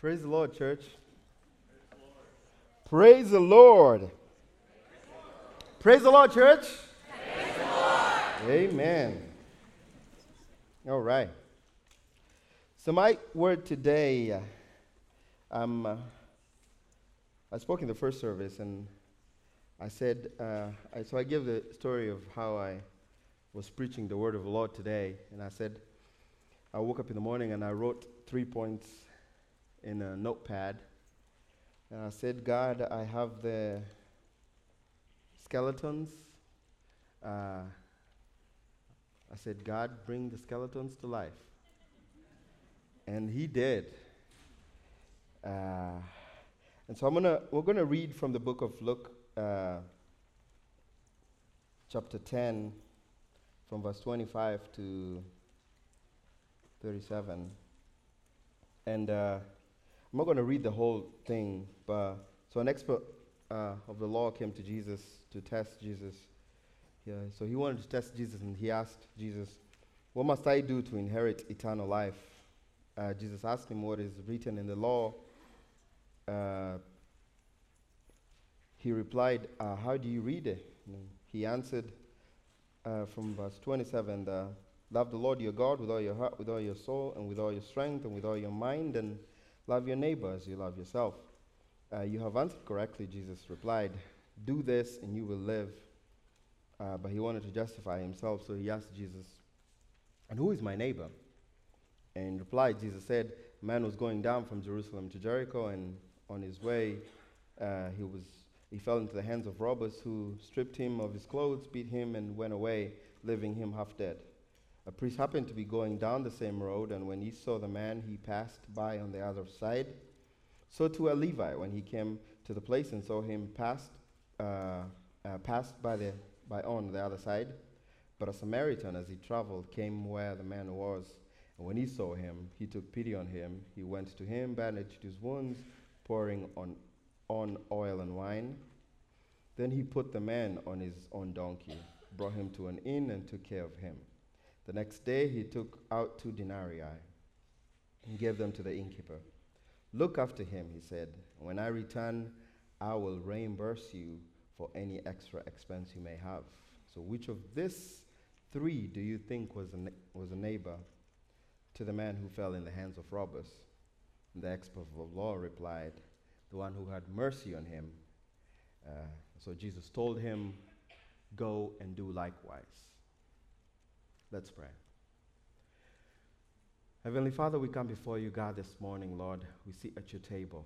Praise the Lord, church. Praise the Lord. Praise the Lord, church. Amen. All right. So, my word today, uh, um, uh, I spoke in the first service and I said, uh, I, so I gave the story of how I was preaching the word of the Lord today. And I said, I woke up in the morning and I wrote three points in a notepad. And I said, God, I have the skeletons. Uh, I said, God, bring the skeletons to life. And he did. Uh, and so I'm gonna, we're going to read from the book of Luke, uh, chapter 10, from verse 25 to 37. And uh, I'm not going to read the whole thing, but so an expert uh, of the law came to Jesus to test Jesus. Yeah, so he wanted to test Jesus, and he asked Jesus, What must I do to inherit eternal life? Uh, Jesus asked him what is written in the law. Uh, he replied, uh, How do you read it? He answered uh, from verse 27 Love the Lord your God with all your heart, with all your soul, and with all your strength, and with all your mind, and Love your neighbor as you love yourself. Uh, you have answered correctly, Jesus replied. Do this and you will live. Uh, but he wanted to justify himself, so he asked Jesus, And who is my neighbor? And in reply, Jesus said, A man was going down from Jerusalem to Jericho, and on his way, uh, he, was, he fell into the hands of robbers who stripped him of his clothes, beat him, and went away, leaving him half dead. A priest happened to be going down the same road, and when he saw the man, he passed by on the other side. So too a Levite, when he came to the place and saw him, passed, uh, uh, passed by, the, by on the other side. But a Samaritan, as he traveled, came where the man was. And when he saw him, he took pity on him. He went to him, bandaged his wounds, pouring on, on oil and wine. Then he put the man on his own donkey, brought him to an inn, and took care of him. The next day he took out two denarii and gave them to the innkeeper. Look after him, he said. When I return, I will reimburse you for any extra expense you may have. So, which of these three do you think was a, na- was a neighbor to the man who fell in the hands of robbers? And the expert of law replied, The one who had mercy on him. Uh, so, Jesus told him, Go and do likewise. Let's pray. Heavenly Father, we come before you, God, this morning, Lord. We sit at your table.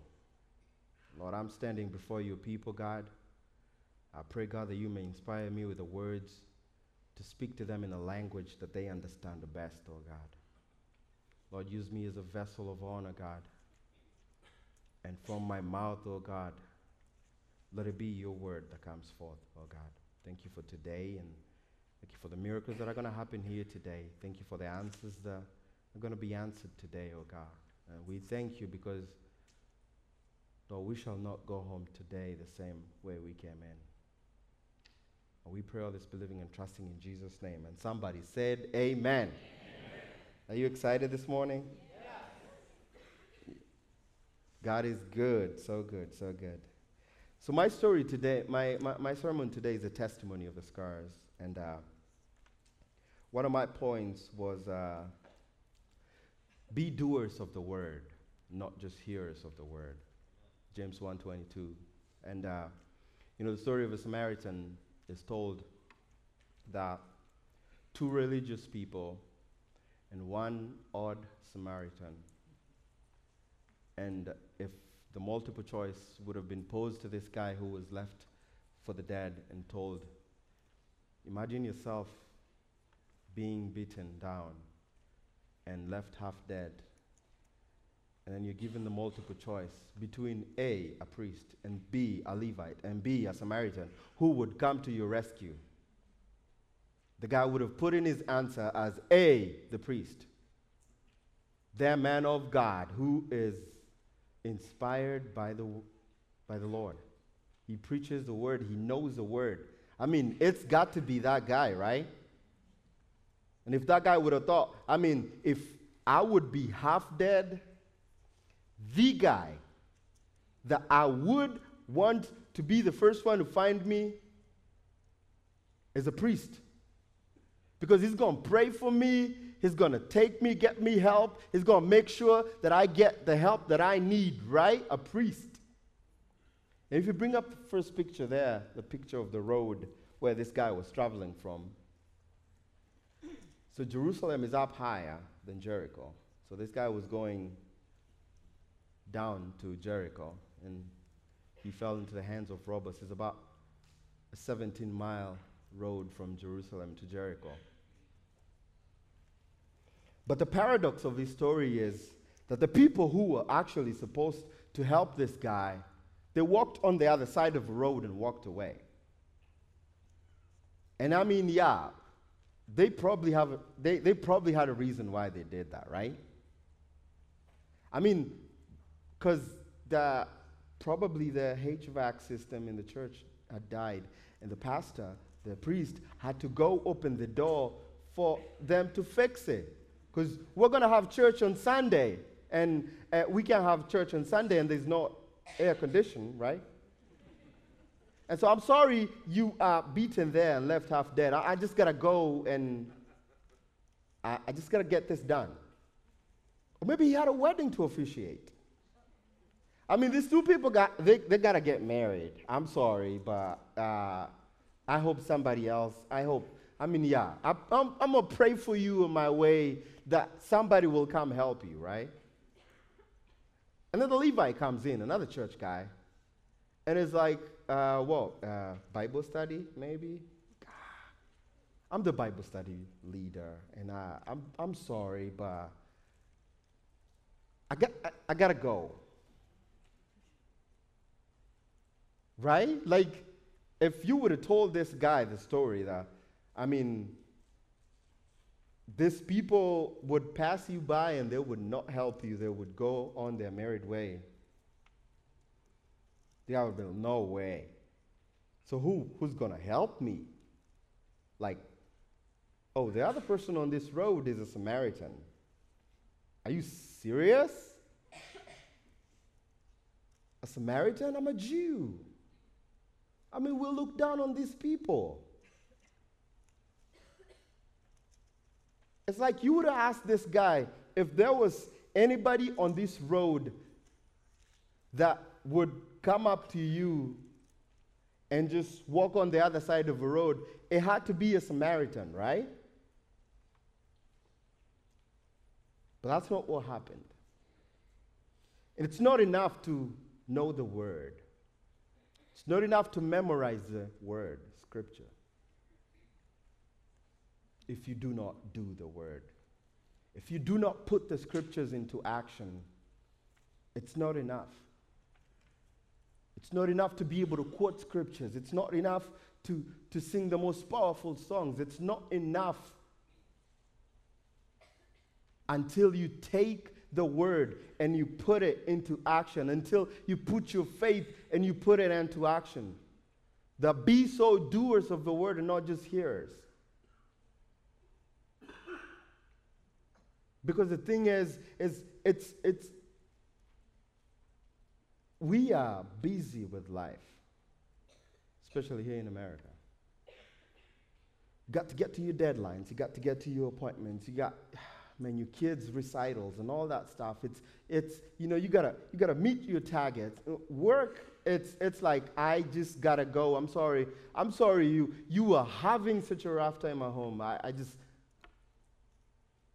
Lord, I'm standing before your people, God. I pray, God, that you may inspire me with the words to speak to them in a language that they understand the best, oh God. Lord, use me as a vessel of honor, God. And from my mouth, oh God, let it be your word that comes forth, oh God. Thank you for today and Thank you for the miracles that are going to happen here today. Thank you for the answers that are going to be answered today, oh God. And we thank you because, Lord, we shall not go home today the same way we came in. And we pray all this believing and trusting in Jesus' name. And somebody said, Amen. Amen. Are you excited this morning? Yeah. God is good, so good, so good. So my story today, my, my, my sermon today is a testimony of the scars. And uh, one of my points was uh, be doers of the word, not just hearers of the word. James 1:22. And uh, you know the story of a Samaritan is told that two religious people and one odd Samaritan. And if the multiple choice would have been posed to this guy who was left for the dead and told, imagine yourself being beaten down and left half dead. And then you're given the multiple choice between A, a priest, and B, a Levite, and B, a Samaritan, who would come to your rescue. The guy would have put in his answer as A, the priest, their man of God, who is inspired by the, by the Lord. He preaches the word, he knows the word. I mean, it's got to be that guy, right? And if that guy would have thought, I mean, if I would be half dead, the guy that I would want to be the first one to find me is a priest. Because he's going to pray for me, he's going to take me, get me help, he's going to make sure that I get the help that I need, right? A priest. And if you bring up the first picture there, the picture of the road where this guy was traveling from. So Jerusalem is up higher than Jericho. So this guy was going down to Jericho and he fell into the hands of robbers. It's about a 17 mile road from Jerusalem to Jericho. But the paradox of this story is that the people who were actually supposed to help this guy, they walked on the other side of the road and walked away. And I mean, yeah, they probably have they, they probably had a reason why they did that, right? I mean, because the probably the HVAC system in the church had died, and the pastor, the priest, had to go open the door for them to fix it. Because we're going to have church on Sunday, and uh, we can have church on Sunday, and there's no air condition, right? And so I'm sorry you are beaten there and left half dead. I, I just got to go and I, I just got to get this done. Or maybe he had a wedding to officiate. I mean, these two people got they, they gotta get married. I'm sorry, but uh, I hope somebody else. I hope. I mean, yeah, I, I'm, I'm gonna pray for you in my way that somebody will come help you, right? And then the Levite comes in, another church guy, and is like, uh, "What? Uh, Bible study, maybe?" I'm the Bible study leader, and I, I'm I'm sorry, but I got I, I gotta go. Right? Like, if you would have told this guy the story that, I mean, these people would pass you by and they would not help you, they would go on their married way. The guy would be no way. So who who's gonna help me? Like, oh, the other person on this road is a Samaritan. Are you serious? A Samaritan? I'm a Jew. I mean, we look down on these people. It's like you would have asked this guy if there was anybody on this road that would come up to you and just walk on the other side of the road, it had to be a Samaritan, right? But that's not what happened. And it's not enough to know the word. It's not enough to memorize the word, scripture, if you do not do the word. If you do not put the scriptures into action, it's not enough. It's not enough to be able to quote scriptures. It's not enough to, to sing the most powerful songs. It's not enough until you take the word and you put it into action, until you put your faith and you put it into action. The be so doers of the word and not just hearers. Because the thing is, is it's it's we are busy with life, especially here in America. You got to get to your deadlines, you got to get to your appointments, you got man, your kids' recitals and all that stuff. It's, it's you know, you gotta, you gotta meet your targets. Uh, work, it's, it's like, I just gotta go. I'm sorry. I'm sorry you, you are having such a rough time at home. I, I just,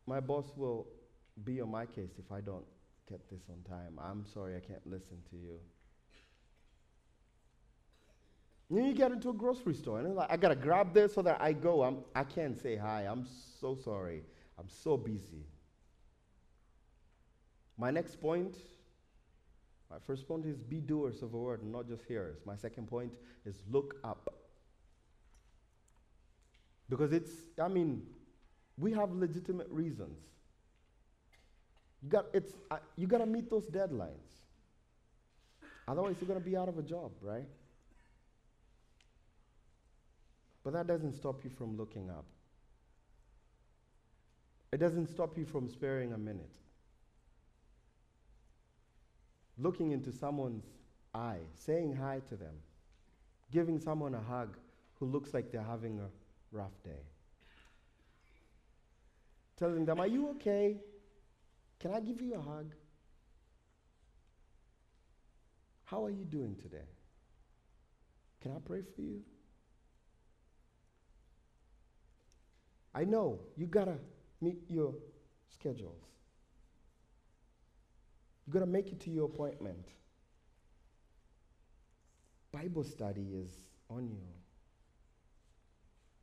my boss will be on my case if I don't get this on time. I'm sorry I can't listen to you. Then you get into a grocery store and it's like, I gotta grab this so that I go. I'm, I can't say hi. I'm so sorry. I'm so busy. My next point, my first point is be doers of the word, not just hearers. My second point is look up. Because it's, I mean, we have legitimate reasons. You got, it's, uh, you got to meet those deadlines. Otherwise, you're going to be out of a job, right? But that doesn't stop you from looking up. It doesn't stop you from sparing a minute. looking into someone's eye, saying hi to them, giving someone a hug who looks like they're having a rough day. Telling them, Are you okay? Can I give you a hug? How are you doing today? Can I pray for you? I know you gotta meet your schedules. You gotta make it to your appointment. Bible study is on you.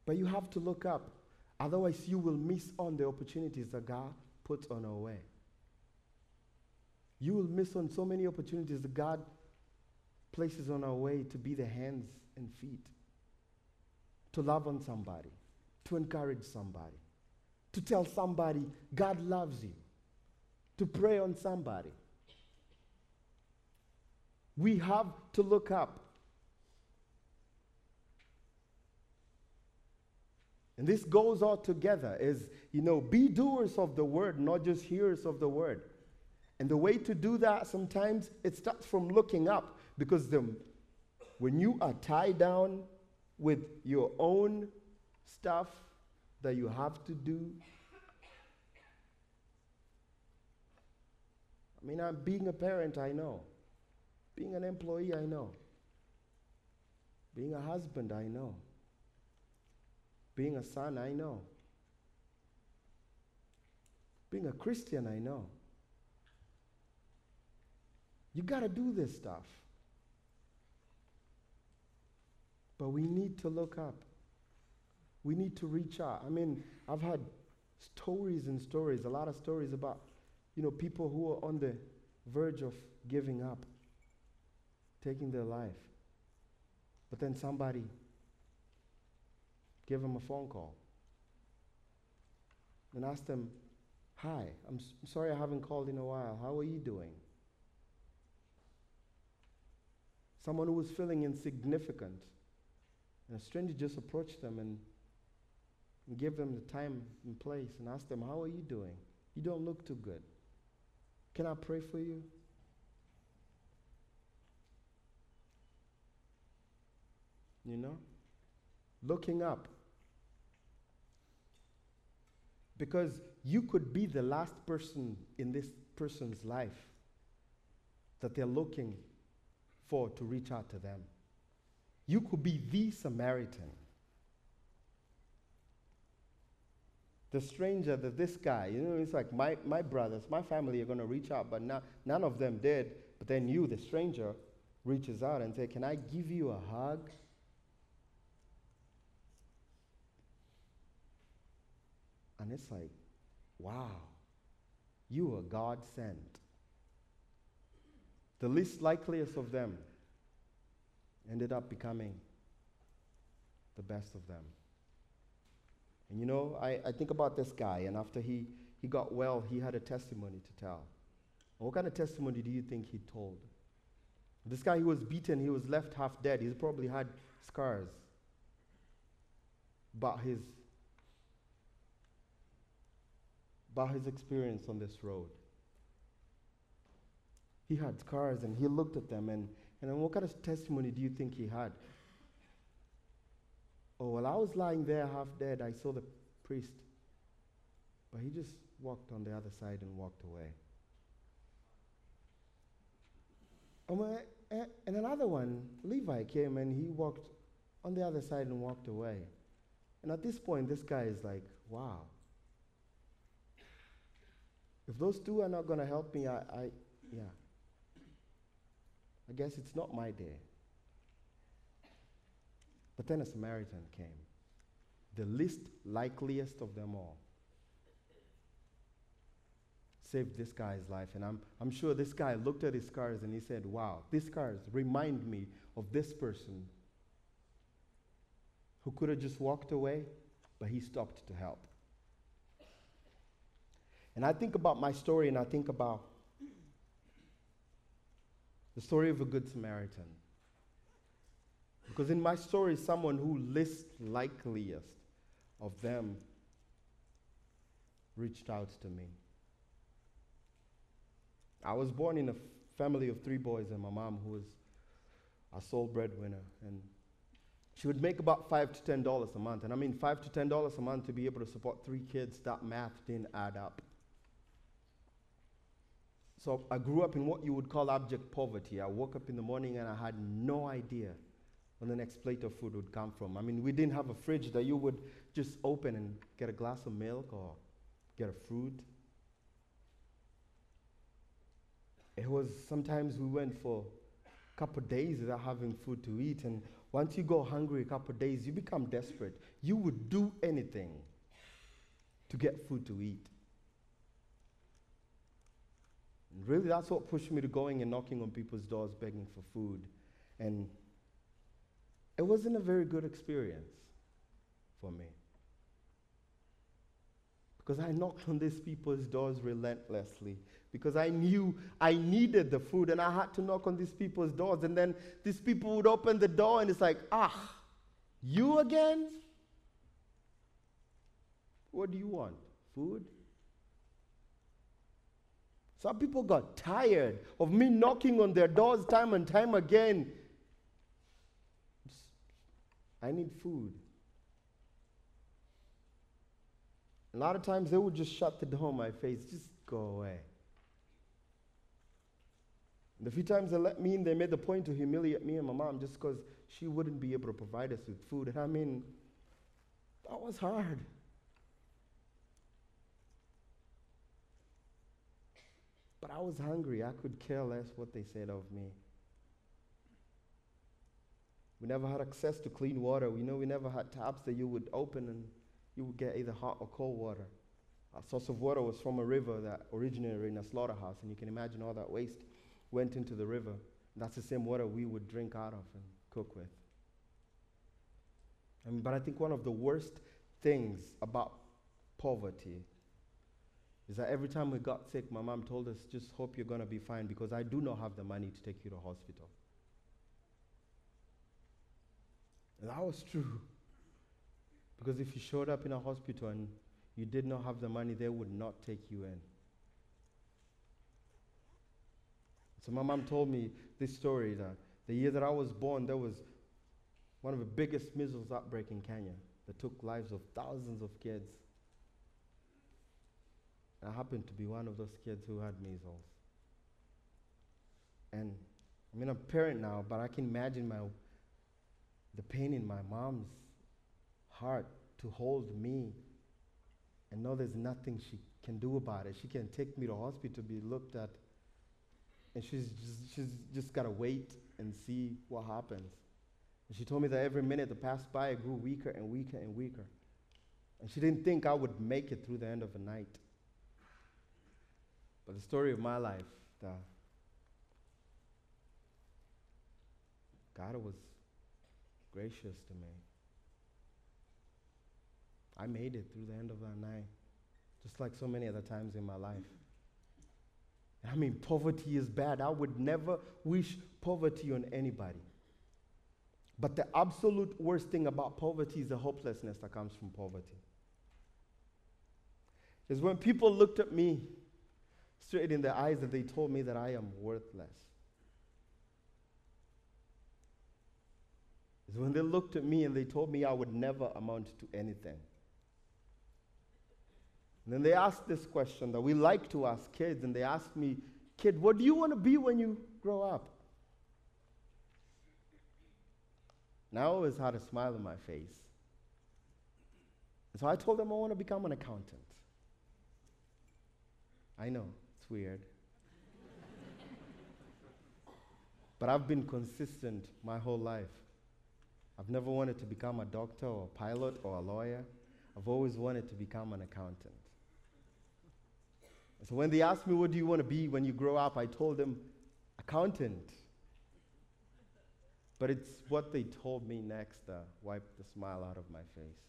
But you have to look up. Otherwise, you will miss on the opportunities that God puts on our way. You will miss on so many opportunities that God places on our way to be the hands and feet, to love on somebody, to encourage somebody, to tell somebody God loves you, to pray on somebody. We have to look up. And this goes all together is, you know, be doers of the word, not just hearers of the word. And the way to do that sometimes it starts from looking up because the, when you are tied down with your own stuff that you have to do, I mean, I'm being a parent, I know. Being an employee, I know. Being a husband, I know. Being a son, I know. Being a Christian, I know. You got to do this stuff. But we need to look up. We need to reach out. I mean, I've had stories and stories, a lot of stories about, you know, people who are on the verge of giving up, taking their life. But then somebody gave them a phone call and asked them, Hi, I'm sorry I haven't called in a while. How are you doing? Someone who was feeling insignificant. And a stranger just approached them and, and gave them the time and place and asked them, How are you doing? You don't look too good. Can I pray for you? You know? Looking up. Because you could be the last person in this person's life that they're looking for to reach out to them. You could be the Samaritan. The stranger that this guy, you know, it's like my, my brothers, my family are going to reach out, but now, none of them did. But then you, the stranger, reaches out and say, Can I give you a hug? And it's like, wow, you are God sent. The least likeliest of them ended up becoming the best of them. And you know, I, I think about this guy, and after he, he got well, he had a testimony to tell. What kind of testimony do you think he told? This guy, he was beaten, he was left half dead. He's probably had scars. But his about his experience on this road. He had scars and he looked at them and, and what kind of testimony do you think he had? Oh, well, I was lying there half dead. I saw the priest. But he just walked on the other side and walked away. And another one, Levi came and he walked on the other side and walked away. And at this point, this guy is like, wow. If those two are not going to help me, I, I, yeah. I guess it's not my day. But then a Samaritan came, the least likeliest of them all. Saved this guy's life. And I'm, I'm sure this guy looked at his scars and he said, Wow, these scars remind me of this person who could have just walked away, but he stopped to help. And I think about my story and I think about the story of a good Samaritan. Because in my story, someone who least likeliest of them reached out to me. I was born in a family of three boys and my mom, who was a sole breadwinner. And she would make about five to ten dollars a month. And I mean, five to ten dollars a month to be able to support three kids, that math didn't add up. So I grew up in what you would call abject poverty. I woke up in the morning and I had no idea when the next plate of food would come from. I mean, we didn't have a fridge that you would just open and get a glass of milk or get a fruit. It was sometimes we went for a couple of days without having food to eat. And once you go hungry a couple of days, you become desperate. You would do anything to get food to eat. And really, that's what pushed me to going and knocking on people's doors begging for food. And it wasn't a very good experience for me. Because I knocked on these people's doors relentlessly because I knew I needed the food and I had to knock on these people's doors. And then these people would open the door and it's like, ah, you again? What do you want? Food? Some people got tired of me knocking on their doors time and time again. I need food. A lot of times they would just shut the door in my face, just go away. The few times they let me in, they made the point to humiliate me and my mom just because she wouldn't be able to provide us with food. And I mean, that was hard. But I was hungry. I could care less what they said of me. We never had access to clean water. We know we never had taps that you would open and you would get either hot or cold water. Our source of water was from a river that originated in a slaughterhouse, and you can imagine all that waste went into the river. That's the same water we would drink out of and cook with. I mean, but I think one of the worst things about poverty is that every time we got sick, my mom told us, just hope you're going to be fine because I do not have the money to take you to hospital. And that was true. Because if you showed up in a hospital and you did not have the money, they would not take you in. So my mom told me this story that the year that I was born, there was one of the biggest measles outbreak in Kenya that took lives of thousands of kids. I happened to be one of those kids who had measles. And I mean, I'm a parent now, but I can imagine my, the pain in my mom's heart to hold me and know there's nothing she can do about it. She can take me to hospital to be looked at and she's just, she's just got to wait and see what happens. And she told me that every minute that passed by, I grew weaker and weaker and weaker. And she didn't think I would make it through the end of the night. But the story of my life, God was gracious to me. I made it through the end of that night, just like so many other times in my life. I mean, poverty is bad. I would never wish poverty on anybody. But the absolute worst thing about poverty is the hopelessness that comes from poverty. Is when people looked at me straight in the eyes that they told me that I am worthless. Is when they looked at me and they told me I would never amount to anything. And then they asked this question that we like to ask kids, and they asked me, Kid, what do you want to be when you grow up? And I always had a smile on my face. And so I told them I want to become an accountant. I know, it's weird. but I've been consistent my whole life. I've never wanted to become a doctor or a pilot or a lawyer. I've always wanted to become an accountant. So when they asked me, What do you want to be when you grow up? I told them, Accountant. But it's what they told me next that wiped the smile out of my face.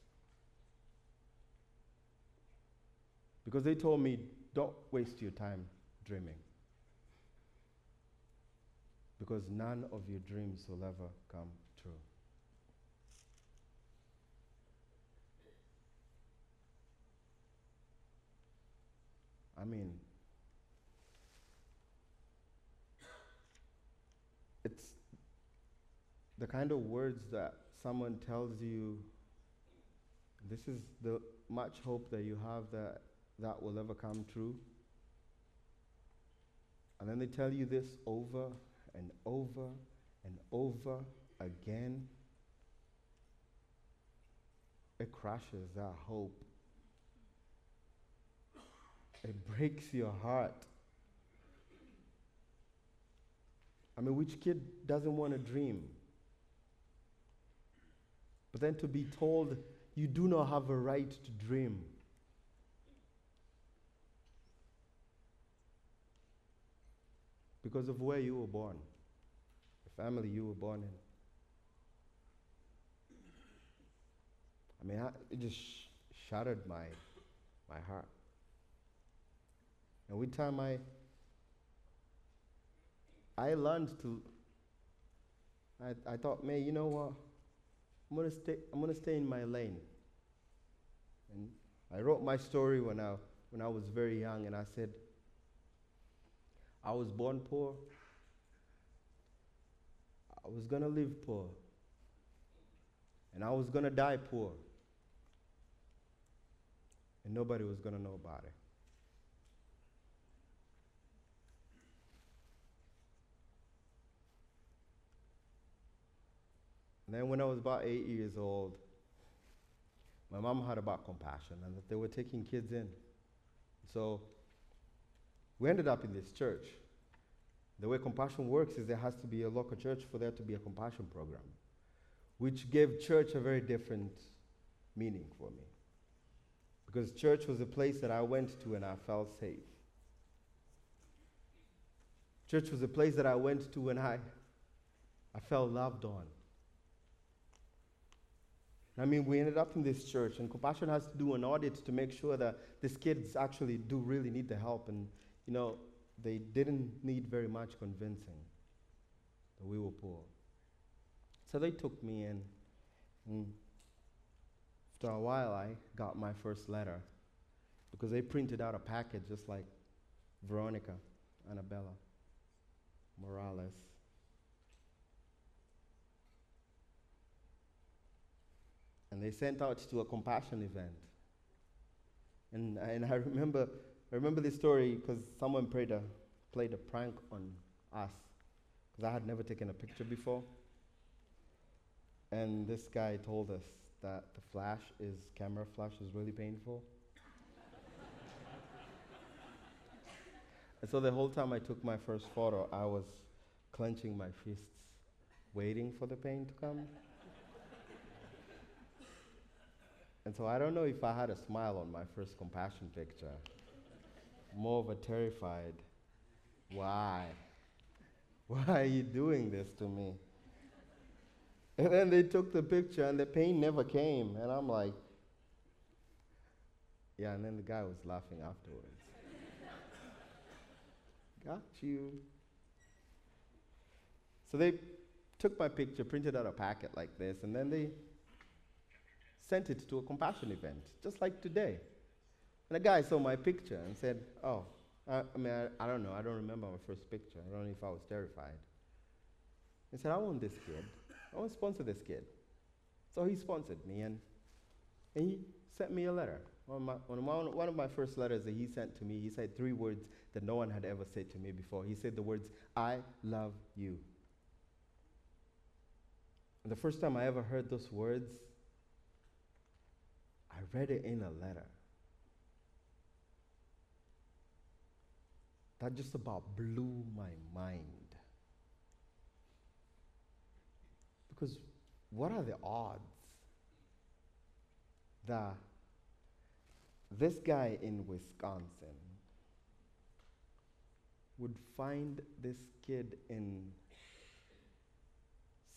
Because they told me, Don't waste your time dreaming. Because none of your dreams will ever come true. I mean, it's the kind of words that someone tells you this is the much hope that you have that that will ever come true. And then they tell you this over and over and over again. It crushes that hope. It breaks your heart. I mean, which kid doesn't want to dream? But then to be told you do not have a right to dream. Because of where you were born, the family you were born in. I mean, it just sh- shattered my, my heart. And time I, I learned to, I, I thought, man, you know what? I'm gonna stay. I'm gonna stay in my lane. And I wrote my story when I when I was very young, and I said, I was born poor. I was gonna live poor. And I was gonna die poor. And nobody was gonna know about it. And then when I was about eight years old, my mom had about compassion and that they were taking kids in. So we ended up in this church. The way compassion works is there has to be a local church for there to be a compassion program, which gave church a very different meaning for me. Because church was a place that I went to and I felt safe. Church was a place that I went to and I, I felt loved on. I mean, we ended up in this church, and Compassion has to do an audit to make sure that these kids actually do really need the help. And, you know, they didn't need very much convincing that we were poor. So they took me in. And after a while, I got my first letter because they printed out a package just like Veronica, Annabella, Morales. and they sent out to a compassion event. And, and I remember, I remember this story because someone played a, played a prank on us because I had never taken a picture before. And this guy told us that the flash is, camera flash is really painful. and so the whole time I took my first photo, I was clenching my fists, waiting for the pain to come. And so I don't know if I had a smile on my first compassion picture. More of a terrified, why? Why are you doing this to me? And then they took the picture and the pain never came. And I'm like, yeah, and then the guy was laughing afterwards. Got you. So they took my picture, printed out a packet like this, and then they sent it to a compassion event, just like today. And the guy saw my picture and said, Oh, I, I mean, I, I, don't know. I don't remember my first picture. I don't know if I was terrified. He said, I want this kid. I want to sponsor this kid. So he sponsored me and, and he sent me a letter. One of, my, one, one of my first letters that he sent to me, he said three words that no one had ever said to me before. He said the words, I love you. And the first time I ever heard those words, I read it in a letter. That just about blew my mind. Because what are the odds that this guy in Wisconsin would find this kid in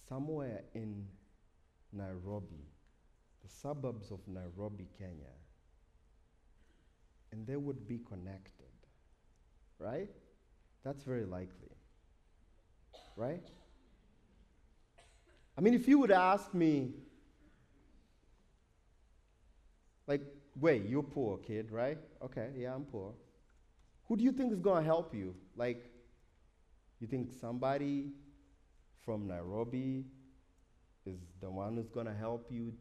somewhere in Nairobi the suburbs of Nairobi, Kenya, and they would be connected. Right? That's very likely. Right? I mean, if you would ask me, like, wait, you're poor, kid, right? Okay, yeah, I'm poor. Who do you think is going to help you? Like, you think somebody from Nairobi is the one who's going to help you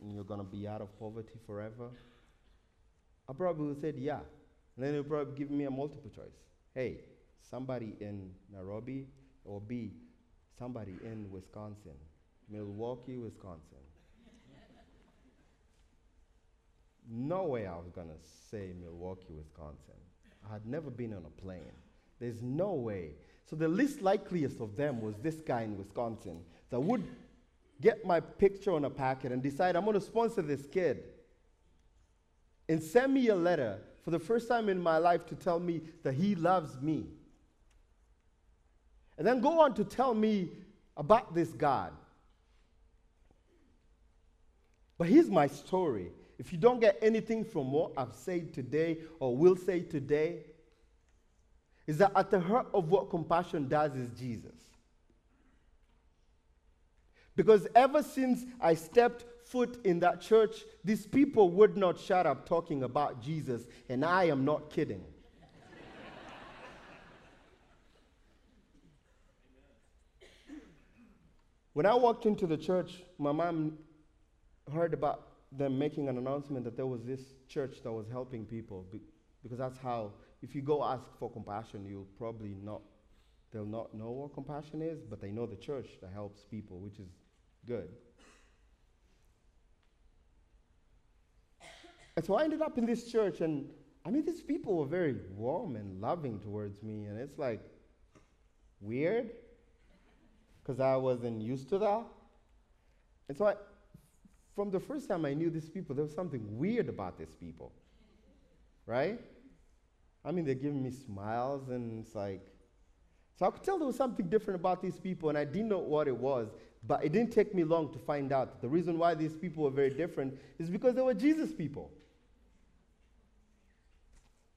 and you're going to be out of poverty forever? I probably would have said, yeah. And then they'll probably give me a multiple choice. Hey, somebody in Nairobi, or B, somebody in Wisconsin, Milwaukee, Wisconsin. no way I was going to say Milwaukee, Wisconsin. I had never been on a plane. There's no way. So the least likeliest of them was this guy in Wisconsin that would get my picture on a packet and decide I'm going to sponsor this kid and send me a letter for the first time in my life to tell me that he loves me. And then go on to tell me about this God. But here's my story. If you don't get anything from what I've said today or will say today, is that at the heart of what compassion does is Jesus. Because ever since I stepped foot in that church, these people would not shut up talking about Jesus, and I am not kidding. when I walked into the church, my mom heard about them making an announcement that there was this church that was helping people because that's how if you go ask for compassion you'll probably not they'll not know what compassion is but they know the church that helps people which is good and so i ended up in this church and i mean these people were very warm and loving towards me and it's like weird because i wasn't used to that and so I, from the first time I knew these people, there was something weird about these people. Right? I mean, they're giving me smiles, and it's like, so I could tell there was something different about these people, and I didn't know what it was, but it didn't take me long to find out. The reason why these people were very different is because they were Jesus people.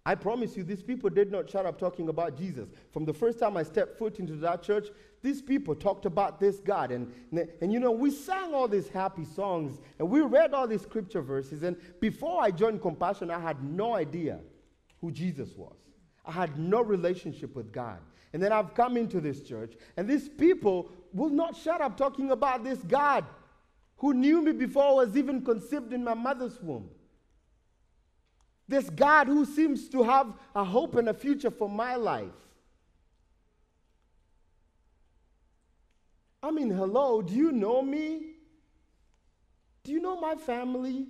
I promise you, these people did not shut up talking about Jesus. From the first time I stepped foot into that church, these people talked about this God. And, and, you know, we sang all these happy songs and we read all these scripture verses. And before I joined Compassion, I had no idea who Jesus was. I had no relationship with God. And then I've come into this church, and these people will not shut up talking about this God who knew me before I was even conceived in my mother's womb. This God who seems to have a hope and a future for my life. I mean, hello, do you know me? Do you know my family?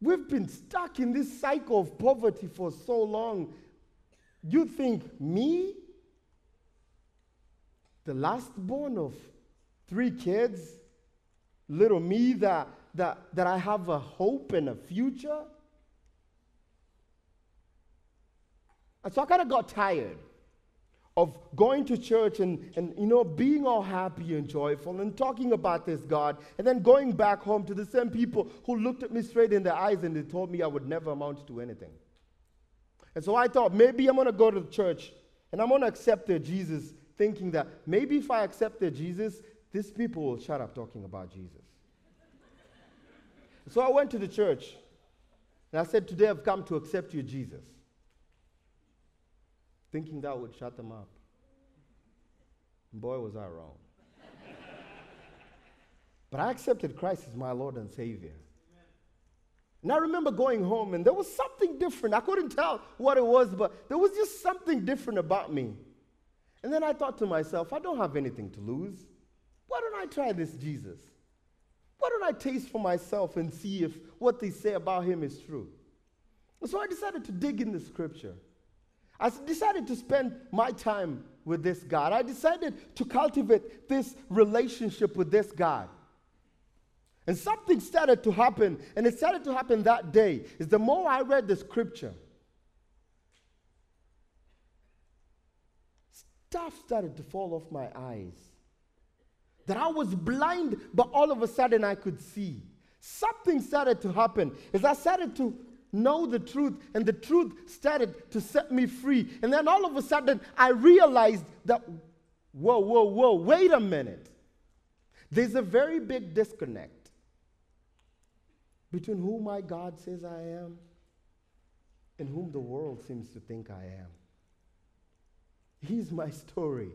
We've been stuck in this cycle of poverty for so long. You think me, the last born of three kids, little me that that, that I have a hope and a future. And so I kind of got tired of going to church and, and you know being all happy and joyful and talking about this God and then going back home to the same people who looked at me straight in the eyes and they told me I would never amount to anything. And so I thought maybe I'm to go to the church and I'm to accept their Jesus, thinking that maybe if I accept their Jesus, these people will shut up talking about Jesus. So I went to the church and I said, Today I've come to accept you, Jesus. Thinking that would shut them up. boy, was I wrong. but I accepted Christ as my Lord and Savior. And I remember going home and there was something different. I couldn't tell what it was, but there was just something different about me. And then I thought to myself, I don't have anything to lose. Why don't I try this Jesus? Why don't I taste for myself and see if what they say about him is true? So I decided to dig in the scripture. I decided to spend my time with this God. I decided to cultivate this relationship with this God. And something started to happen, and it started to happen that day. Is the more I read the scripture, stuff started to fall off my eyes that I was blind, but all of a sudden I could see. Something started to happen as I started to know the truth, and the truth started to set me free. And then all of a sudden I realized that, whoa, whoa, whoa, wait a minute. There's a very big disconnect between who my God says I am and whom the world seems to think I am. Here's my story.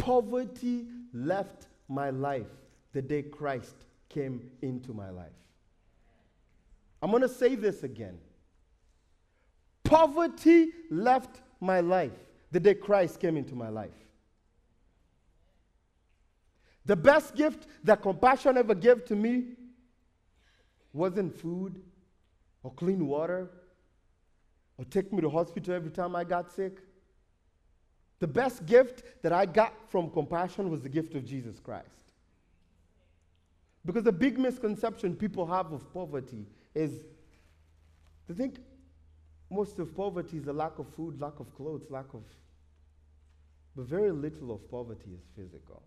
Poverty left my life the day Christ came into my life. I'm going to say this again. Poverty left my life the day Christ came into my life. The best gift that compassion ever gave to me wasn't food or clean water or take me to hospital every time I got sick. The best gift that I got from compassion was the gift of Jesus Christ. Because the big misconception people have of poverty is they think most of poverty is a lack of food, lack of clothes, lack of. But very little of poverty is physical.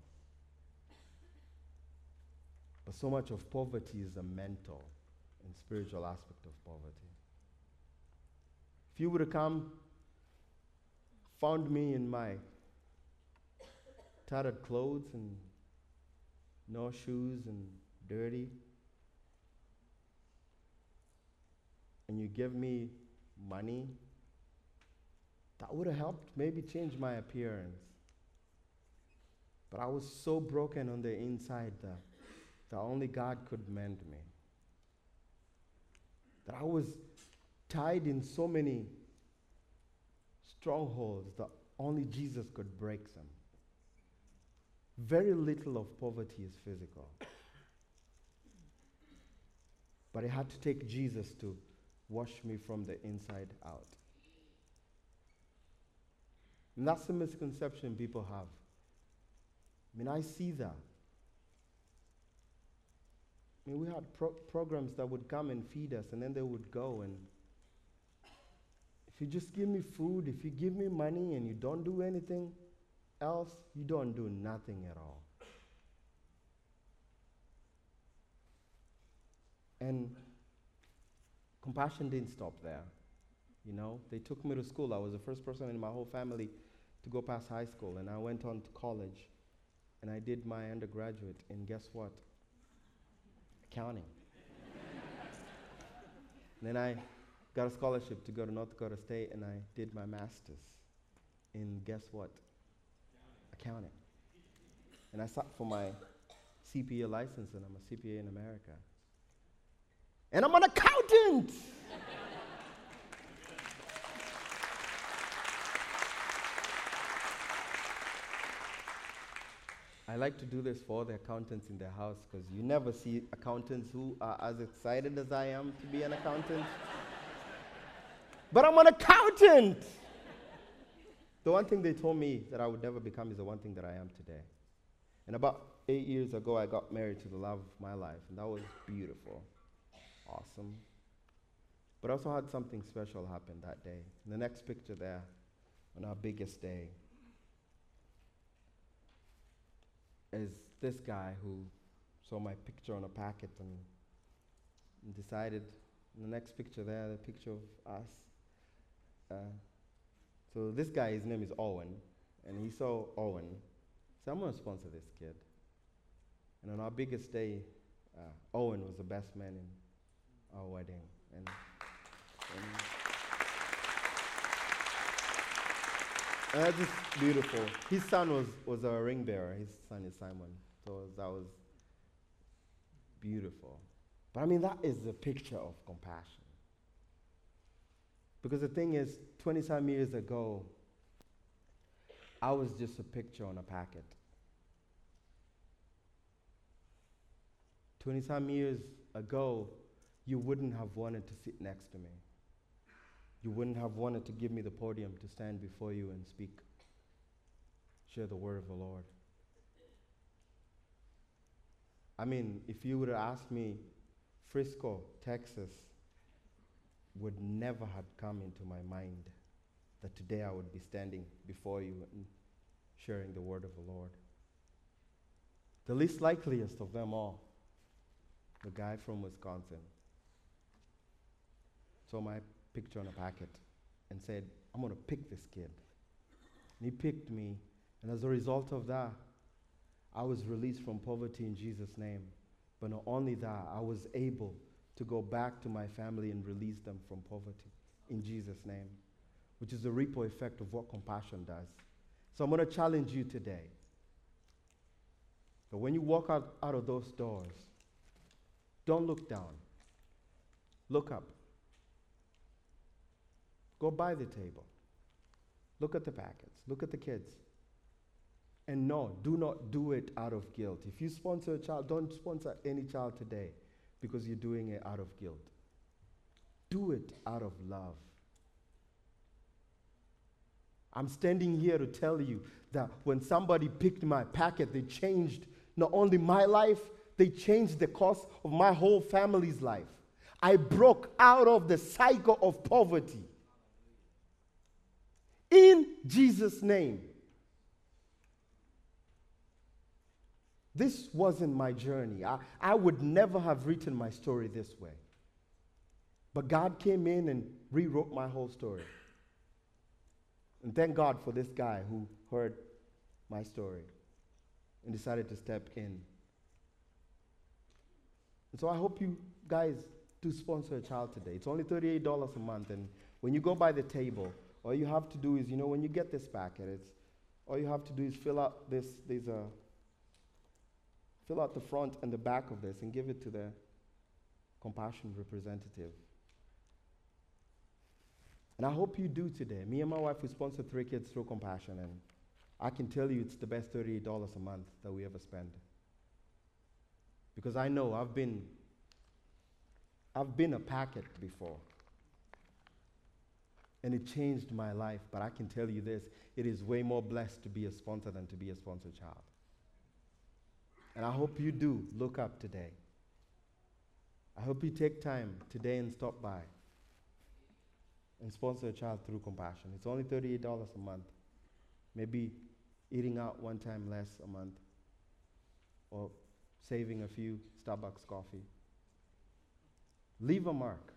But so much of poverty is a mental and spiritual aspect of poverty. If you were to come, found me in my tattered clothes and no shoes and dirty, and you give me money, that would have helped maybe change my appearance. But I was so broken on the inside that, that only God could mend me. That I was tied in so many strongholds that only Jesus could break them. Very little of poverty is physical. But it had to take Jesus to wash me from the inside out. And that's the misconception people have. I mean, I see that. I mean, we had pro- programs that would come and feed us, and then they would go. And you just give me food, if you give me money, and you don't do anything else, you don't do nothing at all. And compassion didn't stop there. You know, they took me to school. I was the first person in my whole family to go past high school, and I went on to college, and I did my undergraduate in guess what? Accounting. then I got a scholarship to go to North Dakota State, and I did my master's in guess what? Accounting. And I sat for my CPA license, and I'm a CPA in America and I'm an accountant. I like to do this for the accountants in the house because you never see accountants who are as excited as I am to be an accountant. But I'm an accountant. The one thing they told me that I would never become is the one thing that I am today. And about eight years ago, I got married to the love of my life, and that was beautiful awesome. But I also had something special happen that day. In the next picture there, on our biggest day, is this guy who saw my picture on a packet and, decided, in the next picture there, the picture of us. Uh, so this guy, his name is Owen, and he saw Owen. So I'm going to sponsor this kid. And on our biggest day, uh, Owen was the best man in our wedding. And, and, that's just beautiful. His son was, was a ring bearer. His son is Simon. So that was beautiful. But I mean, that is the picture of compassion. Because the thing is, 20 some years ago, I was just a picture on a packet. 20 some years ago, you wouldn't have wanted to sit next to me. You wouldn't have wanted to give me the podium to stand before you and speak, share the word of the Lord. I mean, if you would have asked me, Frisco, Texas, would never have come into my mind that today I would be standing before you and sharing the word of the Lord. The least likeliest of them all, the guy from Wisconsin, saw my picture on a packet and said, I'm going to pick this kid. And he picked me. And as a result of that, I was released from poverty in Jesus' name. But not only that, I was able to go back to my family and release them from poverty in Jesus' name. which is the ripple effect of what compassion does. So I'm going to challenge you today. But when you walk out, out of those doors, don't look down. Look up. Go by the table. Look at the packets. Look at the kids. And no, do not do it out of guilt. If you sponsor a child, don't sponsor any child today because you're doing it out of guilt. Do it out of love. I'm standing here to tell you that when somebody picked my packet, they changed not only my life, they changed the course of my whole family's life. I broke out of the cycle of poverty. In Jesus' name. This wasn't my journey. I, I would never have written my story this way. But God came in and rewrote my whole story. And thank God for this guy who heard my story and decided to step in. And so I hope you guys do sponsor a child today. It's only $38 a month. And when you go by the table, all you have to do is, you know, when you get this packet, it's all you have to do is fill out this, there's a, uh, fill out the front and the back of this and give it to the compassion representative. And I hope you do today. Me and my wife, we sponsor three kids through compassion, and I can tell you it's the best $38 a month that we ever spend. Because I know I've been I've been a packet before. And it changed my life, but I can tell you this it is way more blessed to be a sponsor than to be a sponsored child. And I hope you do look up today. I hope you take time today and stop by and sponsor a child through compassion. It's only $38 a month. Maybe eating out one time less a month or saving a few Starbucks coffee. Leave a mark.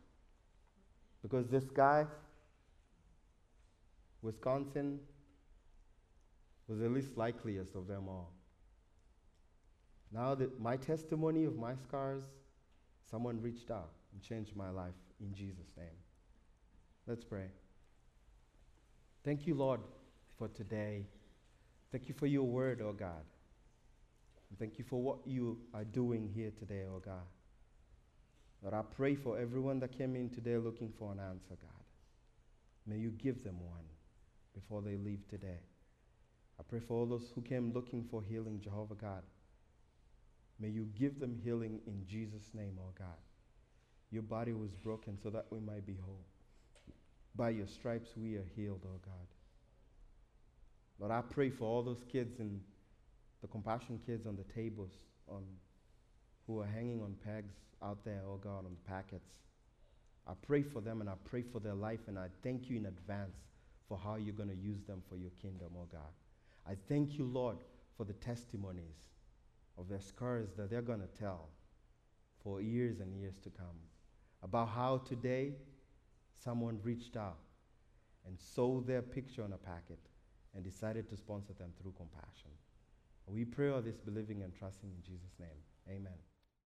Because this guy, Wisconsin, was the least likeliest of them all. Now that my testimony of my scars, someone reached out and changed my life in Jesus' name. Let's pray. Thank you, Lord, for today. Thank you for your word, oh God. And thank you for what you are doing here today, oh God. Lord, I pray for everyone that came in today looking for an answer, God. May you give them one before they leave today. I pray for all those who came looking for healing, Jehovah God. May you give them healing in Jesus' name, oh God. Your body was broken so that we might be whole. By your stripes we are healed, oh God. Lord, I pray for all those kids and the compassion kids on the tables on, who are hanging on pegs out there, oh God, on the packets. I pray for them and I pray for their life and I thank you in advance for how you're going to use them for your kingdom, oh God. I thank you, Lord, for the testimonies of their scars that they're going to tell for years and years to come about how today someone reached out and sold their picture on a packet and decided to sponsor them through compassion. We pray all this believing and trusting in Jesus' name. Amen.